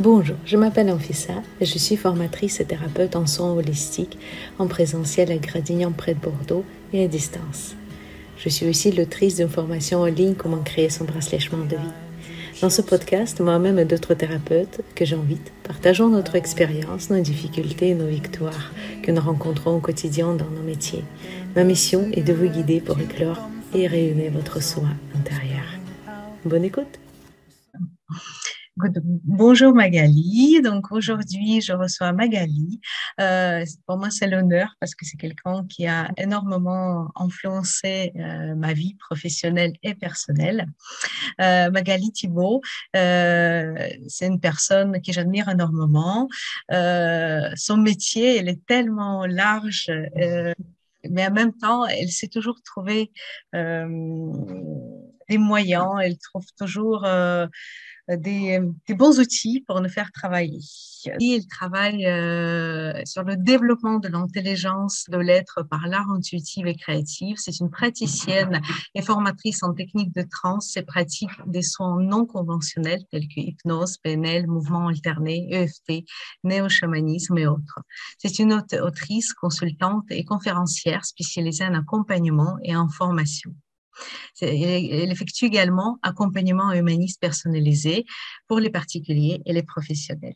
Bonjour, je m'appelle Anfissa et je suis formatrice et thérapeute en soins holistiques en présentiel à Gradignan près de Bordeaux et à distance. Je suis aussi l'autrice d'une formation en ligne Comment créer son bracelet chemin de vie. Dans ce podcast, moi-même et d'autres thérapeutes que j'invite, partageons notre expérience, nos difficultés et nos victoires que nous rencontrons au quotidien dans nos métiers. Ma mission est de vous guider pour éclore et rayonner votre soi intérieur. Bonne écoute! Bonjour Magali. Donc aujourd'hui, je reçois Magali. Euh, pour moi, c'est l'honneur parce que c'est quelqu'un qui a énormément influencé euh, ma vie professionnelle et personnelle. Euh, Magali Thibault, c'est une personne que j'admire énormément. son métier, elle est tellement large mais en même temps, elle s'est toujours trouvé des moyens, elle trouve toujours euh, des, bons outils pour nous faire travailler. il travaille euh, sur le développement de l'intelligence de l'être par l'art intuitif et créatif. C'est une praticienne et formatrice en technique de trans et pratique des soins non conventionnels tels que hypnose, PNL, mouvement alterné, EFT, néo-chamanisme et autres. C'est une autrice, consultante et conférencière spécialisée en accompagnement et en formation. Elle effectue également accompagnement humaniste personnalisé pour les particuliers et les professionnels.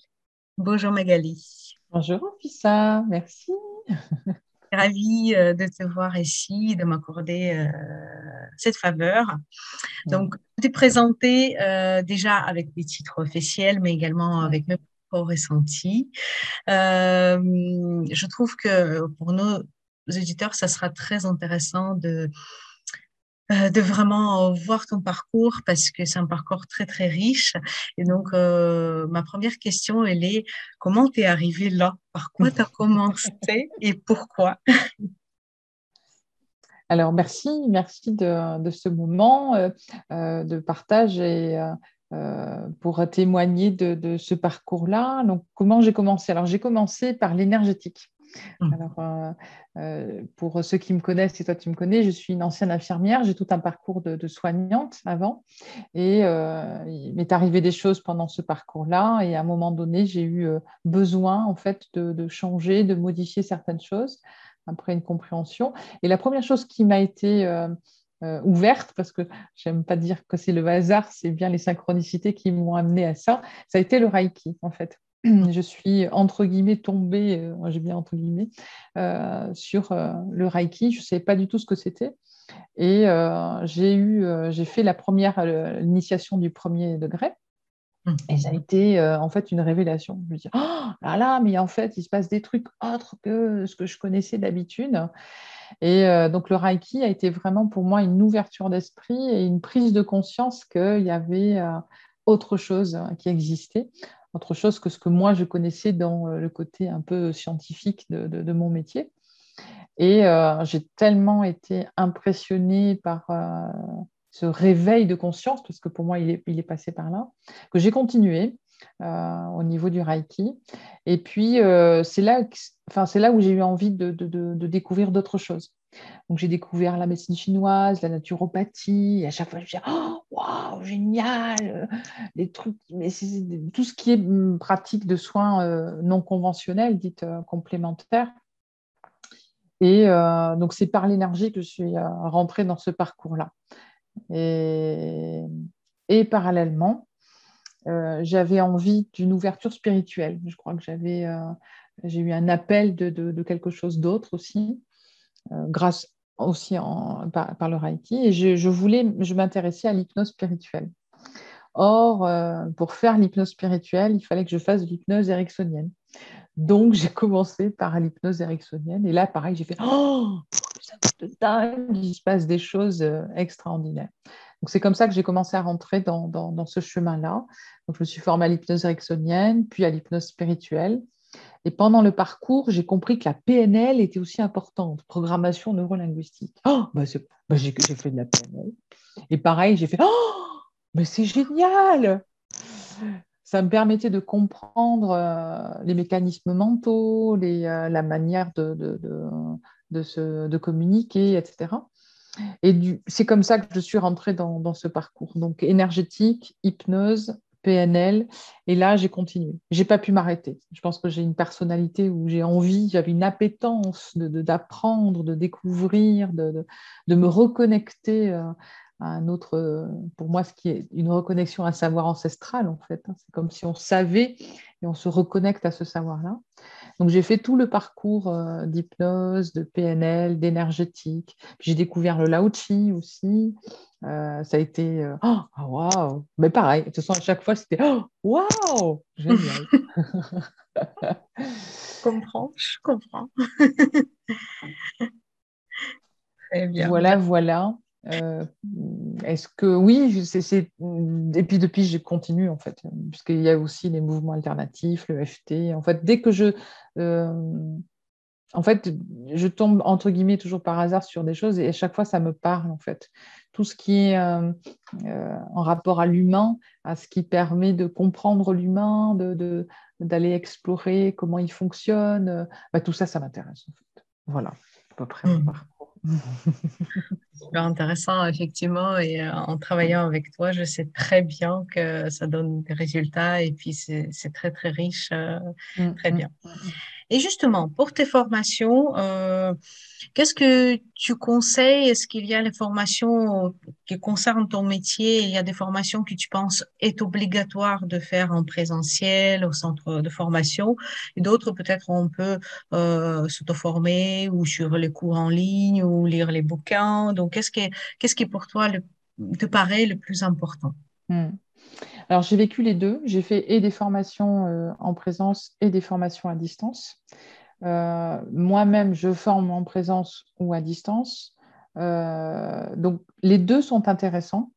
Bonjour Magali. Bonjour Fissa, merci. Ravie euh, de te voir ici, de m'accorder euh, cette faveur. Donc, je t'ai présenté euh, déjà avec des titres officiels, mais également avec mes propres ressentis. je trouve que pour nos auditeurs, ça sera très intéressant de euh, de vraiment voir ton parcours parce que c'est un parcours très très riche. Et donc, euh, ma première question, elle est comment tu es arrivé là? Par quoi tu as commencé et pourquoi? Alors, merci, merci de, ce moment euh, de partage et pour témoigner de, de ce parcours-là. Donc, comment j'ai commencé? Alors, j'ai commencé par l'énergétique. Mmh. Alors, euh, euh, pour ceux qui me connaissent, et toi tu me connais, je suis une ancienne infirmière, j'ai tout un parcours de, soignante avant, et euh, il m'est arrivé des choses pendant ce parcours-là, et à un moment donné, j'ai eu besoin en fait de, changer, de modifier certaines choses après une compréhension. Et la première chose qui m'a été ouverte, parce que j'aime pas dire que c'est le hasard, c'est bien les synchronicités qui m'ont amené à ça, ça a été le Reiki en fait. je suis entre guillemets tombée, euh, j'ai bien entre guillemets, euh, sur euh, le Reiki. Je ne savais pas du tout ce que c'était. Et j'ai eu, j'ai fait la première initiation du premier degré. Mmh. Et ça a été en fait une révélation. Je me dis, oh là là, mais en fait, il se passe des trucs autres que ce que je connaissais d'habitude. Et donc le Reiki a été vraiment pour moi une ouverture d'esprit et une prise de conscience qu'il y avait autre chose qui existait autre chose que ce que moi je connaissais dans euh, le côté un peu scientifique de, mon métier. Et euh, j'ai tellement été impressionnée par euh, ce réveil de conscience, parce que pour moi, il est, passé par là, que j'ai continué au niveau du Reiki. Et puis, c'est là, là où j'ai eu envie de, de découvrir d'autres choses. Donc, j'ai découvert la médecine chinoise, la naturopathie. Et à chaque fois, je me disais, oh, waouh, génial, les trucs, mais tout ce qui est hum, pratique de soins euh, non conventionnels, dites euh, complémentaires. Et euh, donc, c'est par l'énergie que je suis rentrée dans ce parcours-là. Et, parallèlement, j'avais envie d'une ouverture spirituelle. Je crois que j'avais, j'ai eu un appel de, de quelque chose d'autre aussi. Euh, grâce aussi par, le Reiki. Et je, voulais, je m'intéressais à l'hypnose spirituelle. Or, euh, pour faire l'hypnose spirituelle, il fallait que je fasse de l'hypnose ericksonienne. Donc, j'ai commencé par l'hypnose ericksonienne. Et là, pareil, j'ai fait Oh, ça dingue, il se passe des choses euh, extraordinaires. Donc, c'est comme ça que j'ai commencé à rentrer dans, dans ce chemin-là. Donc, je me suis formée à l'hypnose ericksonienne, puis à l'hypnose spirituelle. Et pendant le parcours, j'ai compris que la PNL était aussi importante, programmation neurolinguistique. Oh, bah, bah j'ai fait de la PNL. Et pareil, j'ai fait Oh, mais c'est génial Ça me permettait de comprendre euh, les mécanismes mentaux, les, euh, la manière de, de, de, se, de communiquer, etc. Et c'est comme ça que je suis rentrée dans, dans ce parcours. Donc énergétique, hypnose, PNL. Et là, j'ai continué. J'ai pas pu m'arrêter. Je pense que j'ai une personnalité où j'ai envie, j'avais une appétence d'apprendre, de, de, découvrir, de, de, me reconnecter euh, à un autre, pour moi, ce qui est une reconnexion à un savoir ancestral, en fait. Hein. C'est comme si on savait et on se reconnecte à ce savoir-là. Donc, j'ai fait tout le parcours euh, d'hypnose, de PNL, d'énergétique. J'ai découvert le Lao Chi aussi. Euh, ça a été euh, oh, waouh! Mais pareil, de toute façon, à chaque fois, c'était oh, waouh! Génial! je comprends, je comprends. Très bien. Voilà, voilà. Euh, est-ce que oui, c'est, et puis depuis, je continue en fait, puisqu'il y a aussi les mouvements alternatifs, le FT. En fait, dès que je, euh, en fait, je tombe entre guillemets toujours par hasard sur des choses et à chaque fois, ça me parle en fait. Tout ce qui est euh, en rapport à l'humain, à ce qui permet de comprendre l'humain, de, d'aller explorer comment il fonctionne, bah, tout ça, ça m'intéresse en fait. Voilà, à peu près. Mmh. Super intéressant, effectivement. Et euh, en travaillant avec toi, je sais très bien que ça donne des résultats et puis c'est très, très riche. Euh, mmh, très mmh, bien. Et justement, pour tes formations, euh, qu'est-ce que tu conseilles? Est-ce qu'il y a les formations qui concernent ton métier? Il y a des formations que tu penses est obligatoire de faire en présentiel au centre de formation? Et d'autres peut-être on peut euh, s'auto-former ou sur les cours en ligne ou lire les bouquins. Donc, qu'est-ce qui, qu'est-ce qui pour toi te paraît le plus important? Hmm. Alors, j'ai vécu les deux. J'ai fait et des formations euh, en présence et des formations à distance. Euh, moi-même, je forme en présence ou à distance. Euh, donc, les deux sont intéressants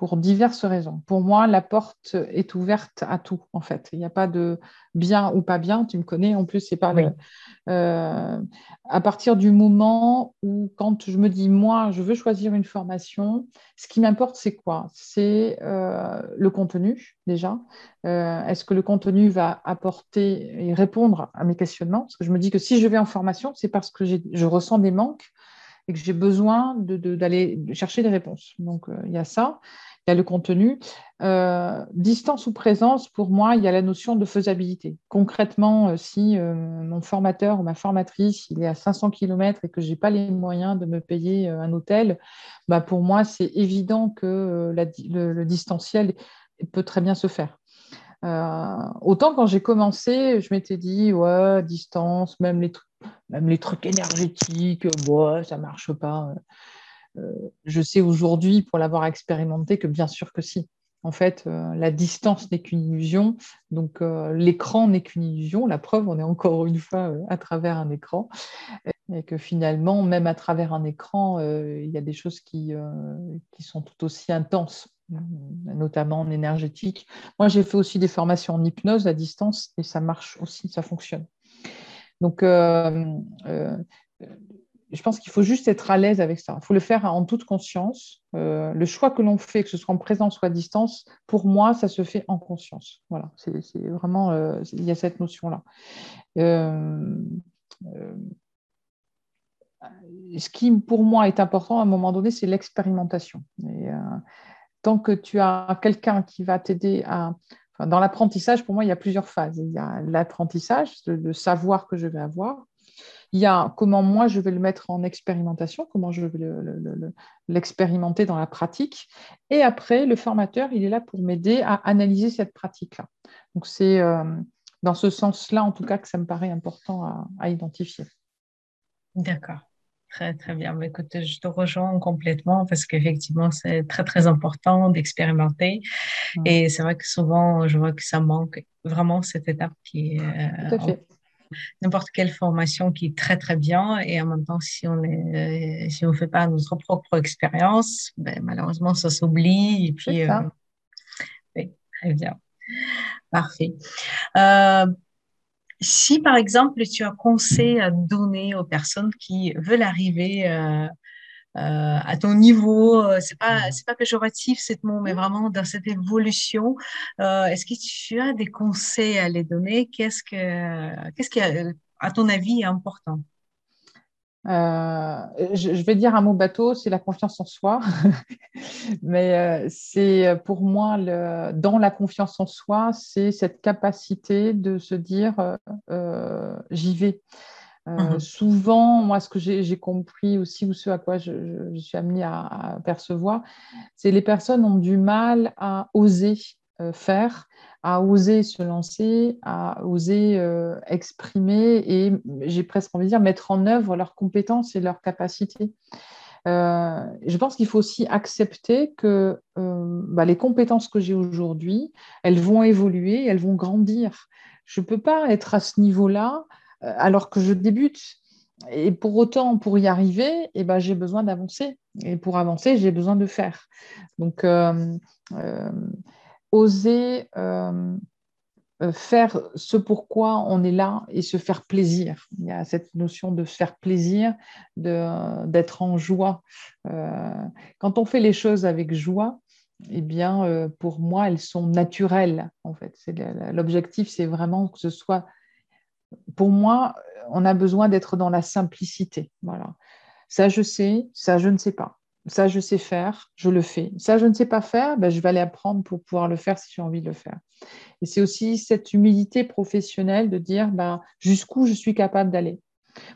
pour diverses raisons. Pour moi, la porte est ouverte à tout, en fait. Il n'y a pas de bien ou pas bien, tu me connais, en plus, c'est pas euh, à partir du moment où, quand je me dis, moi, je veux choisir une formation, ce qui m'importe, c'est quoi? C'est euh, le contenu, déjà. Euh, est-ce que le contenu va apporter et répondre à mes questionnements? Parce que je me dis que si je vais en formation, c'est parce que je ressens des manques et que j'ai besoin d'aller de, chercher des réponses. Donc, il y a ça a le contenu. Euh, distance ou présence, pour moi, il y a la notion de faisabilité. Concrètement, euh, si euh, mon formateur ou ma formatrice il est à 500 km et que je n'ai pas les moyens de me payer un hôtel, bah pour moi, c'est évident que le, distanciel peut très bien se faire. autant quand j'ai commencé, je m'étais dit, ouais, distance, même les, même les trucs énergétiques, ouais, ça marche pas. Euh, je sais aujourd'hui, pour l'avoir expérimenté, que bien sûr que si. En fait, euh, la distance n'est qu'une illusion, donc euh, l'écran n'est qu'une illusion. La preuve, on est encore une fois à travers un écran, et que finalement, même à travers un écran, il y a des choses qui, qui sont tout aussi intenses notamment en énergétique. Moi, j'ai fait aussi des formations en hypnose à distance et ça marche aussi, ça fonctionne. Donc, je pense qu'il faut juste être à l'aise avec ça. Il faut le faire en toute conscience. Euh, le choix que l'on fait, que ce soit en présence ou à distance, pour moi, ça se fait en conscience. Voilà, c'est vraiment, euh, il y a cette notion-là. Euh, ce qui, pour moi, est important à un moment donné, c'est l'expérimentation. tant que tu as quelqu'un qui va t'aider à... dans l'apprentissage, pour moi, il y a plusieurs phases. Il y a l'apprentissage, le savoir que je vais avoir. Il y a comment moi je vais le mettre en expérimentation, comment je vais l'expérimenter dans la pratique. Et après, le formateur, il est là pour m'aider à analyser cette pratique-là. Donc c'est euh, dans ce sens-là, en tout cas, que ça me paraît important à, identifier. D'accord. Très, très bien. Mais écoute, je te rejoins complètement parce qu'effectivement, c'est très, très important d'expérimenter. Et c'est vrai que souvent, je vois que ça manque vraiment cette étape qui est euh, n'importe quelle formation qui est très très bien. Et en même temps si on est si on fait pas notre propre expérience ben, malheureusement ça s'oublie et puis euh, oui, très bien. Parfait. Euh, si par exemple tu as conseil à donner aux personnes qui veulent arriver euh, euh, à ton niveau. Euh, c'est pas mmh. c'est pas péjoratif mot, mais vraiment dans cette évolution. Euh, est-ce que tu as des conseils à les donner? Qu'est-ce que qu'est-ce qui à ton avis est important? Euh, je, vais dire un mot bateau, c'est la confiance en soi. Mais euh, c'est pour moi, le, dans la confiance en soi, c'est cette capacité de se dire euh, j'y vais. Mmh souvent, moi, ce que j'ai compris aussi, ou ce à quoi je, suis amenée à, percevoir, c'est les personnes ont du mal à oser faire à oser se lancer, à oser euh, exprimer et j'ai presque envie de dire mettre en œuvre leurs compétences et leurs capacités. Euh, je pense qu'il faut aussi accepter que euh, bah, les compétences que j'ai aujourd'hui, elles vont évoluer, elles vont grandir. Je ne peux pas être à ce niveau-là alors que je débute. Et pour autant, pour y arriver, eh ben, j'ai besoin d'avancer. Et pour avancer, j'ai besoin de faire. Donc, oser euh, euh, faire ce pourquoi on est là et se faire plaisir. Il y a cette notion de se faire plaisir, d'être en joie. Euh, quand on fait les choses avec joie, eh bien, pour moi, elles sont naturelles. En fait, l'objectif, c'est vraiment que ce soit. Pour moi, on a besoin d'être dans la simplicité. Voilà. Ça, je sais. Ça, je ne sais pas. Ça, je sais faire, je le fais. Ça, je ne sais pas faire, ben, je vais aller apprendre pour pouvoir le faire si j'ai envie de le faire. Et c'est aussi cette humilité professionnelle de dire ben, jusqu'où je suis capable d'aller.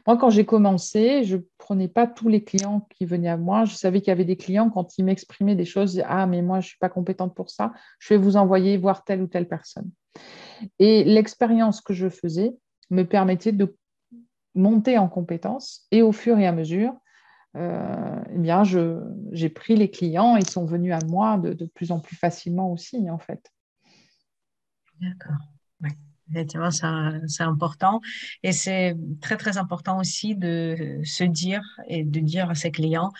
Moi, quand j'ai commencé, je ne prenais pas tous les clients qui venaient à moi. Je savais qu'il y avait des clients, quand ils m'exprimaient des choses, ah, mais moi, je ne suis pas compétente pour ça, je vais vous envoyer voir telle ou telle personne. Et l'expérience que je faisais me permettait de monter en compétence et au fur et à mesure, euh, eh bien, j'ai pris les clients, ils sont venus à moi de, de plus en plus facilement aussi, en fait. D'accord. Ouais. Effectivement, c'est important. Et c'est très, très important aussi de se dire et de dire à ses clients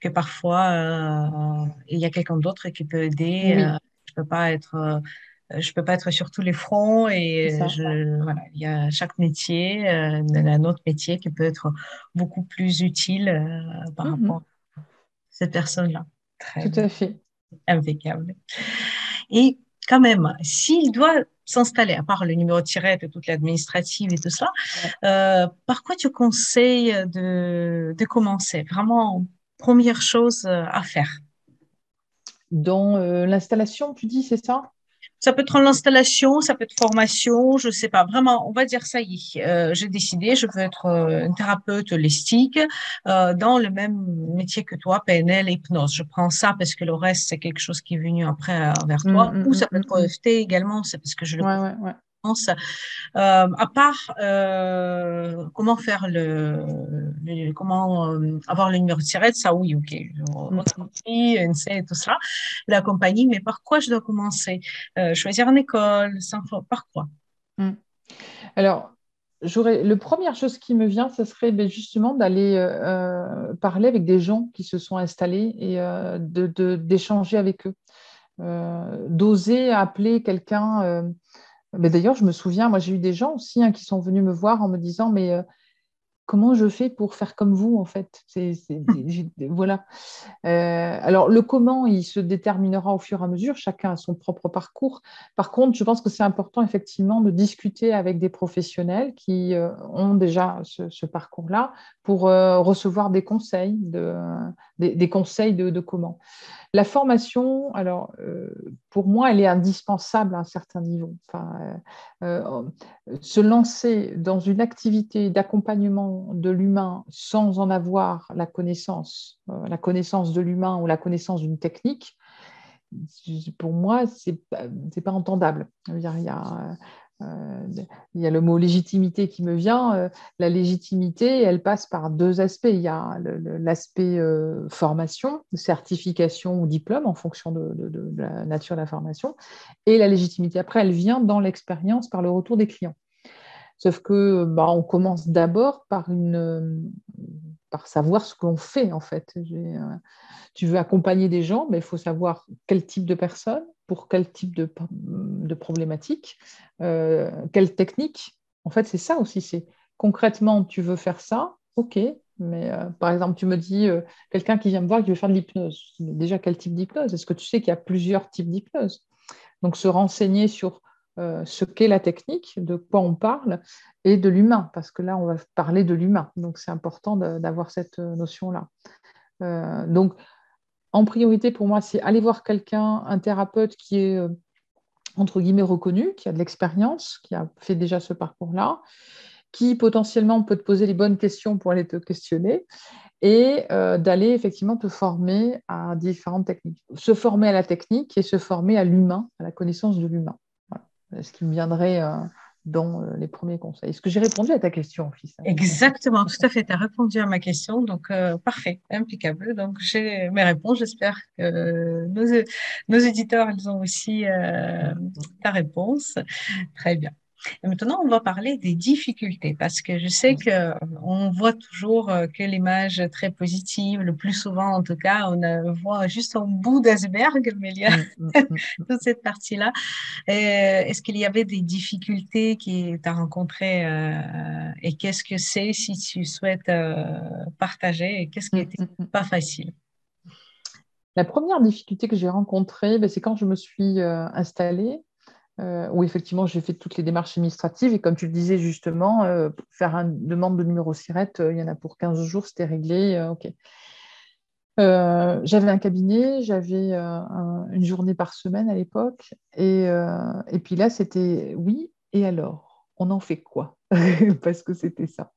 que parfois, euh, il y a quelqu'un d'autre qui peut aider. Euh, je ne peux pas être euh, je peux pas être sur tous les fronts et je, voilà, il y a chaque métier, euh, un autre métier qui peut être beaucoup plus utile euh, par mhm. rapport à cette personne-là. Tout à fait. Impeccable. Et quand même, s'il doit s'installer, à part le numéro de tirette et toute l'administrative et tout ça, euh, par quoi tu conseilles de, de commencer? Vraiment, première chose à faire Dans l'installation, tu dis, c'est ça? Ça peut être l'installation, ça peut être formation, je ne sais pas. Vraiment, on va dire ça y est. Euh, j'ai décidé, je veux être euh, une thérapeute holistique euh, dans le même métier que toi, PNL, hypnose. Je prends ça parce que le reste, c'est quelque chose qui est venu après vers toi. Mmh, mmh, Ou ça peut mmh, être EFT également, c'est parce que je le ouais, ouais, ouais. Euh, à part euh, comment faire le, comment euh, avoir le numéro de tirette, ça oui, ok, on compris, et tout ça, la compagnie, mais par quoi je dois commencer? Choisir une école, par quoi? Mm. Alors, j'aurais le première chose qui me vient, ce serait ben, justement d'aller parler avec des gens qui se sont installés et d'échanger avec eux, d'oser appeler quelqu'un D'ailleurs, je me souviens, moi j'ai eu des gens aussi hein, qui sont venus me voir en me disant, mais euh, comment je fais pour faire comme vous en fait? Voilà. Euh, alors le comment, il se déterminera au fur et à mesure, chacun a son propre parcours. Par contre, je pense que c'est important effectivement de discuter avec des professionnels qui euh, ont déjà ce, parcours-là pour recevoir des conseils, de, des, conseils de comment. La formation, alors, euh, pour moi, elle est indispensable à un certain niveau. Enfin, euh, euh, se lancer dans une activité d'accompagnement de l'humain sans en avoir la connaissance, la connaissance de l'humain ou la connaissance d'une technique, pour moi, ce n'est pas entendable. Il y a, euh, il y a le mot légitimité qui me vient. Euh, la légitimité, elle passe par deux aspects. Il y a l'aspect euh, formation, certification ou diplôme en fonction de, la nature de la formation. Et la légitimité, après, elle vient dans l'expérience par le retour des clients. Sauf que bah, on commence d'abord par, par savoir ce qu'on fait en fait. tu veux accompagner des gens, mais il faut savoir quel type de personne, pour quel type de, problématique, euh, quelle technique. En fait, c'est ça aussi. C'est concrètement, tu veux faire ça, ok. Mais euh, par exemple, tu me dis euh, quelqu'un qui vient me voir qui veut faire de l'hypnose. Déjà, quel type d'hypnose? Est-ce que tu sais qu'il y a plusieurs types d'hypnose? Donc, se renseigner sur ce qu'est la technique, de quoi on parle, et de l'humain, parce que là, on va parler de l'humain. Donc, c'est important d'avoir cette notion-là. donc, en priorité, pour moi, c'est aller voir quelqu'un, un thérapeute qui est, entre guillemets, reconnu, qui a de l'expérience, qui a fait déjà ce parcours-là, qui potentiellement peut te poser les bonnes questions pour aller te questionner et euh, d'aller effectivement te former à différentes techniques. Se former à la technique et se former à l'humain, à la connaissance de l'humain. Ce qui me viendrait euh, dans euh, les premiers conseils. Est-ce que j'ai répondu à ta question, fils? Exactement, tout à fait. Tu as répondu à ma question, donc parfait, impeccable. Donc j'ai mes réponses. J'espère que nos, nos éditeurs, ils ont aussi ta réponse. Très bien maintenant, on va parler des difficultés parce que je sais que on voit toujours euh, que l'image très positive, le plus souvent en tout cas, on voit juste au bout d'iceberg, mais il y a mm, mm, mm, toute cette partie-là. Euh, est-ce qu'il y avait des difficultés que tu as rencontrées euh, et qu'est-ce que c'est si tu souhaites partager et qu'est-ce qui n'était pas facile? La première difficulté que j'ai rencontrée, ben, c'est quand je me suis installée euh, où effectivement j'ai fait toutes les démarches administratives. Et comme tu le disais justement, euh, faire une demande de numéro SIRET, euh, il y en a pour 15 jours, c'était réglé, ok. j'avais un cabinet, j'avais une journée par semaine à l'époque, et, et, puis là c'était oui, et alors? On en fait quoi? Parce que c'était ça.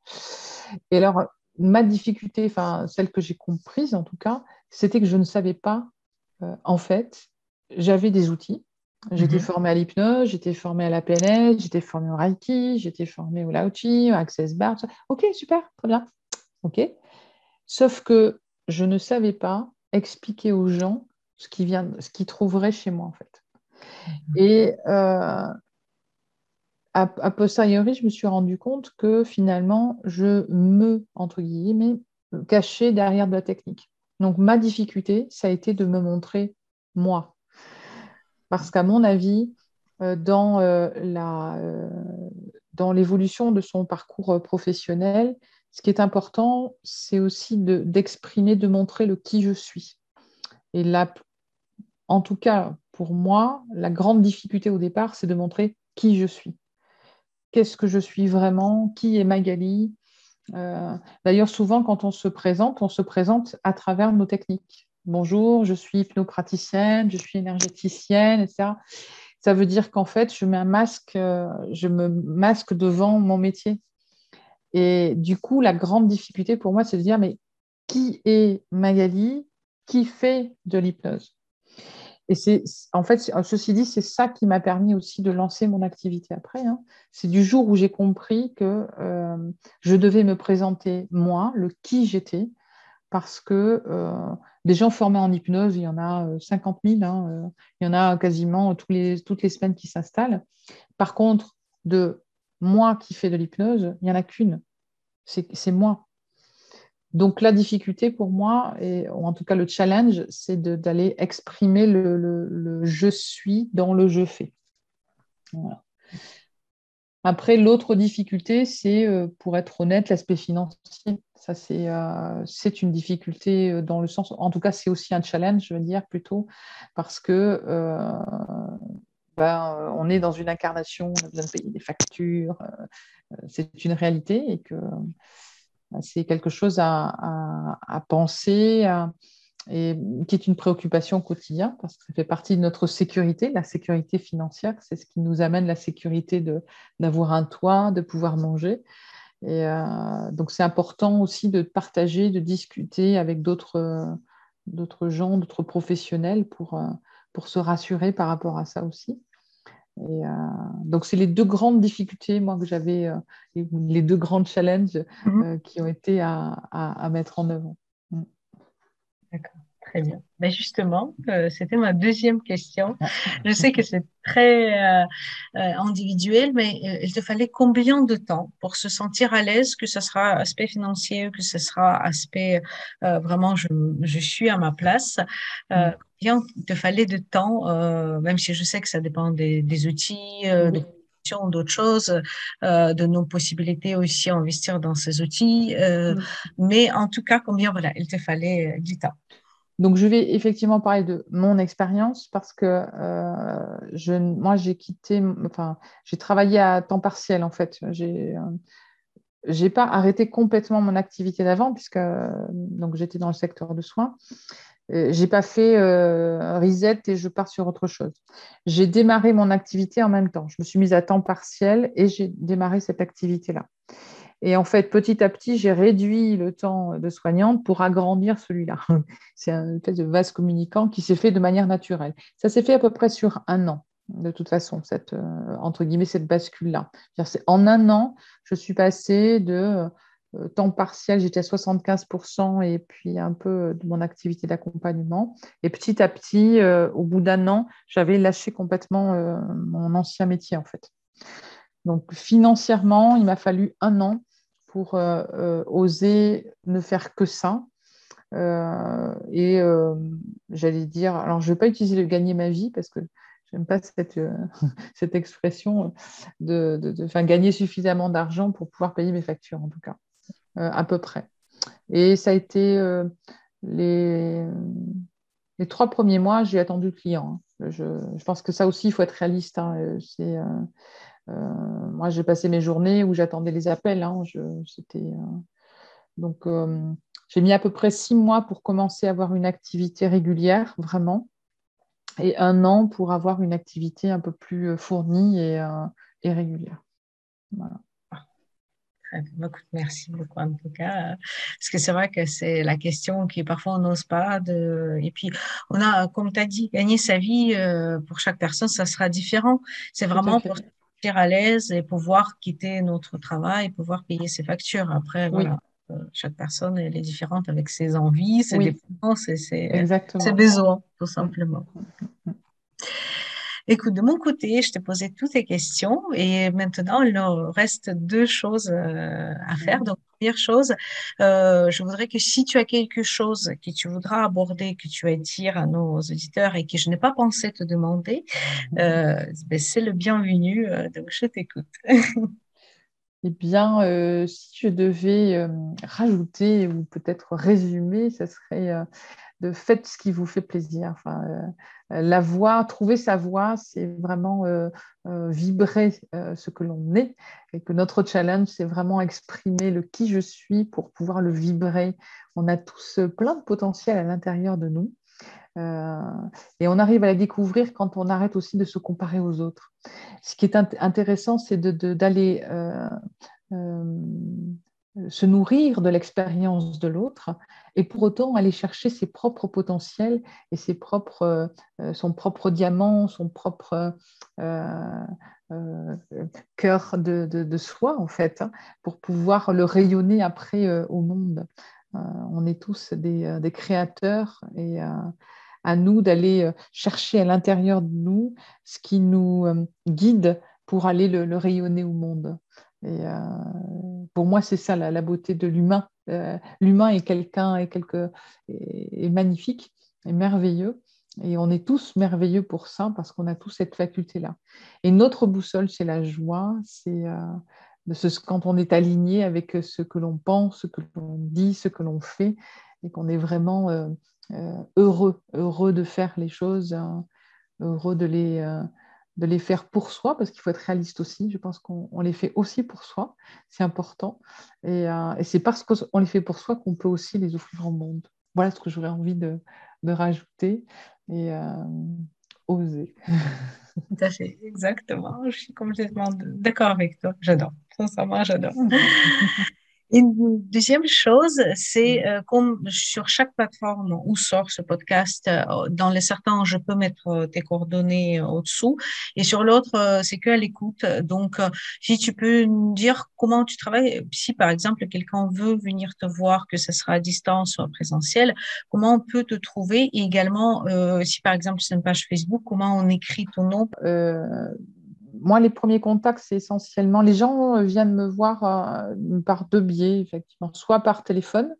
Et alors, ma difficulté, enfin celle que j'ai comprise en tout cas, c'était que je ne savais pas, en fait, j'avais des outils, J'étais mhm. formée à l'hypnose, j'étais formée à la PNL, j'étais formée au Reiki, j'étais formée au Lao-Chi, au Access Bar. Ok, super, très bien. Ok. Sauf que je ne savais pas expliquer aux gens ce qu'ils ce trouveraient chez moi, en fait. Mhm. Et euh, a, posteriori, je me suis rendu compte que finalement, je me, entre guillemets, cachais derrière de la technique. Donc, ma difficulté, ça a été de me montrer moi, parce qu'à mon avis, euh, euh, euh, dans l'évolution de son parcours professionnel, ce qui est important, c'est aussi d'exprimer, de, montrer le qui je suis. Et là, en tout cas, pour moi, la grande difficulté au départ, c'est de montrer qui je suis. Qu'est-ce que je suis vraiment? Qui est Magali D'ailleurs, souvent, quand on se présente, on se présente à travers nos techniques bonjour, je suis hypnopraticienne, je suis énergéticienne, etc. Ça veut dire qu'en fait, euh, je me masque devant mon métier. Et du coup, la grande difficulté pour moi, c'est de dire, mais qui est Magali Qui fait de l'hypnose? Et c'est, en fait, ceci dit, c'est ça qui m'a permis aussi de lancer mon activité après. Hein. C'est du jour où j'ai compris que euh, je devais me présenter moi, le qui j'étais, parce que euh, des gens formés en hypnose, il y en a 50 euh, 000, hein, euh, il y en a quasiment toutes les, toutes les semaines qui s'installent. Par contre, de moi qui fais de l'hypnose, il n'y en a qu'une, c'est moi. Donc la difficulté pour moi, et, ou en tout cas le challenge, c'est d'aller exprimer le, je suis dans le je fais. Après, l'autre difficulté, c'est, pour être honnête, l'aspect financier. Ça, euh, c'est une difficulté euh, dans le sens, en tout cas, c'est aussi un challenge, je veux dire, plutôt, parce que euh, ben, on est dans une incarnation, on a besoin de payer des factures, c'est une réalité et que ben, c'est quelque chose à, penser et qui est une préoccupation au quotidien parce que ça fait partie de notre sécurité, la sécurité financière, c'est ce qui nous amène la sécurité d'avoir un toit, de pouvoir manger. Et euh, donc, c'est important aussi de partager, de discuter avec d'autres euh, gens, d'autres professionnels pour, euh, pour se rassurer par rapport à ça aussi. Et, donc, c'est les deux grandes difficultés, moi, que j'avais, les deux grands challenges mmh qui ont été à, à mettre en œuvre. D'accord. Très bien. Mais justement, euh, c'était ma deuxième question. Je sais que c'est très euh, euh, individuel, mais il te fallait combien de temps pour se sentir à l'aise, que ce sera aspect financier, que ce sera aspect vraiment je, je, suis à ma place? Mm. Combien il te fallait de temps, même si je sais que ça dépend des, des outils, de d'autres choses, de nos possibilités aussi à investir dans ces outils. Mm. Mais en tout cas, combien voilà, il te fallait du temps Donc, je vais effectivement parler de mon expérience parce que euh, je, moi, j'ai quitté, enfin, j'ai travaillé à temps partiel en fait. J'ai n'ai pas arrêté complètement mon activité d'avant puisque donc j'étais dans le secteur de soins. J'ai pas fait reset et je pars sur autre chose. J'ai démarré mon activité en même temps. Je me suis mise à temps partiel et j'ai démarré cette activité-là. Et en fait, petit à petit, j'ai réduit le temps de soignante pour agrandir celui-là. C'est un espèce de vase communicant qui s'est fait de manière naturelle. Ça s'est fait à peu près sur un an, de toute façon, cette, euh, entre guillemets, cette bascule-là. En un an, je suis passée de euh, temps partiel, j'étais à 75% et puis un peu de mon activité d'accompagnement. Et petit à petit, euh, au bout d'un an, j'avais lâché complètement mon ancien métier, en fait. Donc financièrement, il m'a fallu un an pour euh, euh, oser ne faire que ça. Euh, et j'allais dire, alors je ne vais pas utiliser le gagner ma vie parce que j'aime pas cette, cette expression de, de, gagner suffisamment d'argent pour pouvoir payer mes factures, en tout cas, à peu près. Et ça a été les, les trois premiers mois, j'ai attendu le client. Hein. Je, je, pense que ça aussi, il faut être réaliste. Hein. Euh, moi, j'ai passé mes journées où j'attendais les appels. Hein. euh, donc, euh, j'ai mis à peu près six mois pour commencer à avoir une activité régulière, vraiment, et un an pour avoir une activité un peu plus fournie et, régulière. Voilà. Merci beaucoup en tout cas, parce que c'est vrai que c'est la question qui parfois on n'ose pas. De... Et puis on a, comme tu as dit, gagner sa vie pour chaque personne, ça sera différent. C'est vraiment pour à l'aise et pouvoir quitter notre travail, pouvoir payer ses factures. Après, voilà, euh, chaque personne elle est différente avec ses envies, ses dépenses et ses, ses, besoins, tout simplement. Écoute, de mon côté, je t'ai posé toutes tes questions et maintenant, il nous reste deux choses euh, à faire. Donc, première chose, euh, je voudrais que si tu as quelque chose que tu voudras aborder, que tu vas dire à nos auditeurs et que je n'ai pas pensé te demander, euh, ben, c'est le bienvenu. donc, je t'écoute. Eh bien, si je devais rajouter ou peut-être résumer, ce serait de faites ce qui vous fait plaisir. Enfin, euh, la voix, trouver sa voix, c'est vraiment euh, euh, vibrer ce que l'on est et que notre challenge, c'est vraiment exprimer le qui je suis pour pouvoir le vibrer. On a tous plein de potentiel à l'intérieur de nous. et on arrive à la découvrir quand on arrête aussi de se comparer aux autres. Ce qui est intéressant, c'est d'aller se nourrir de l'expérience de l'autre et pour autant aller chercher ses propres potentiels et ses propres, euh, son propre diamant, son propre euh, euh, cœur de, soi en fait, hein, pour pouvoir le rayonner après au monde. on est tous des, créateurs et à nous d'aller chercher à l'intérieur de nous ce qui nous guide pour aller le rayonner au monde. Et euh, pour moi, c'est ça la, beauté de l'humain. Euh, l'humain est quelqu'un est, quelque, est, magnifique, est merveilleux. Et on est tous merveilleux pour ça parce qu'on a tous cette faculté-là. Et notre boussole, c'est la joie, c'est euh, ce, quand on est aligné avec ce que l'on pense, ce que l'on dit, ce que l'on fait, et qu'on est vraiment heureux, heureux de faire les choses, hein, heureux de les, de les faire pour soi, parce qu'il faut être réaliste aussi. Je pense qu'on les fait aussi pour soi, c'est important. Et, euh, c'est parce qu'on les fait pour soi qu'on peut aussi les offrir au monde. Voilà ce que j'aurais envie de, rajouter et euh, oser. Tout à fait, exactement. Je suis complètement d'accord avec toi. J'adore. Sincèrement, j'adore. Une deuxième chose, c'est mm. euh, comme sur chaque plateforme où sort ce podcast, euh, dans les certains, je peux mettre euh, tes coordonnées au-dessous, et sur l'autre, c'est que à l'écoute. Donc, si tu peux nous dire comment tu travailles, si par exemple quelqu'un veut venir te voir, que ce sera à distance ou à présentiel, comment on peut te trouver, et également, si par exemple c'est une page Facebook, comment on écrit ton nom? Moi, les premiers contacts, c'est essentiellement les gens euh, viennent me voir euh, par deux biais, effectivement, soit par téléphone.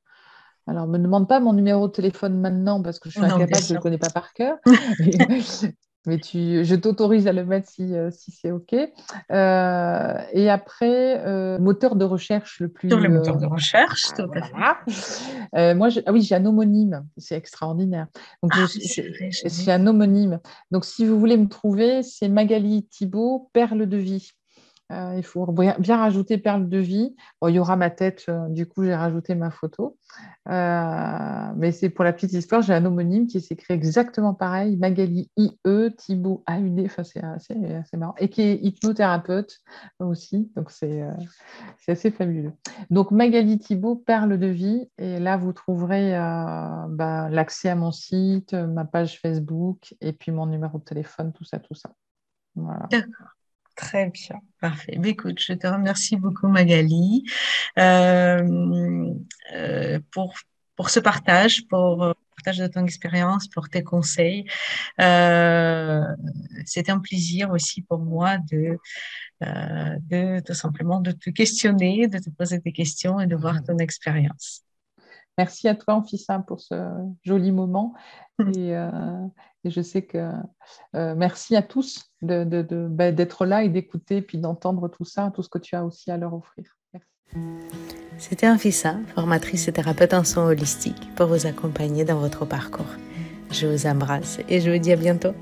Alors, ne me demande pas mon numéro de téléphone maintenant parce que je suis incapable, je ne le connais pas par cœur. mais tu, je t'autorise à le mettre si, euh, si c'est OK. Euh, et après, euh, moteur de recherche le plus. Sur le moteur de recherche, tout à fait. moi, ah oui, j'ai un homonyme, c'est extraordinaire. Donc, ah, c'est un homonyme. Donc, si vous voulez me trouver, c'est Magali Thibault, Perle de vie. Euh, il faut bien rajouter perle de vie. il y aura ma tête, euh, du coup, j'ai rajouté ma photo. Euh, mais c'est pour la petite histoire, j'ai un homonyme qui s'écrit exactement pareil, Magali IE, Thibault AUD, enfin, c'est assez, marrant, et qui est hypnothérapeute aussi, donc c'est assez fabuleux. Donc Magali Thibault, perle de vie, et là, vous trouverez bah, l'accès à mon site, ma page Facebook, et puis mon numéro de téléphone, tout ça, tout ça. D'accord. Très bien, parfait. Mais écoute, je te remercie beaucoup Magali euh, euh, pour, pour ce partage, pour le partage de ton expérience, pour tes conseils. Euh, C'était un plaisir aussi pour moi de, de tout simplement de te questionner, de te poser des questions et de voir ton expérience. Merci à toi, Anfissa, pour ce joli moment. Et, et je sais que euh, merci à tous d'être de, de, bah, là et d'écouter, puis d'entendre tout ça, tout ce que tu as aussi à leur offrir. Merci. C'était Anfissa, formatrice et thérapeute en soins holistiques, pour vous accompagner dans votre parcours. Je vous embrasse et je vous dis à bientôt.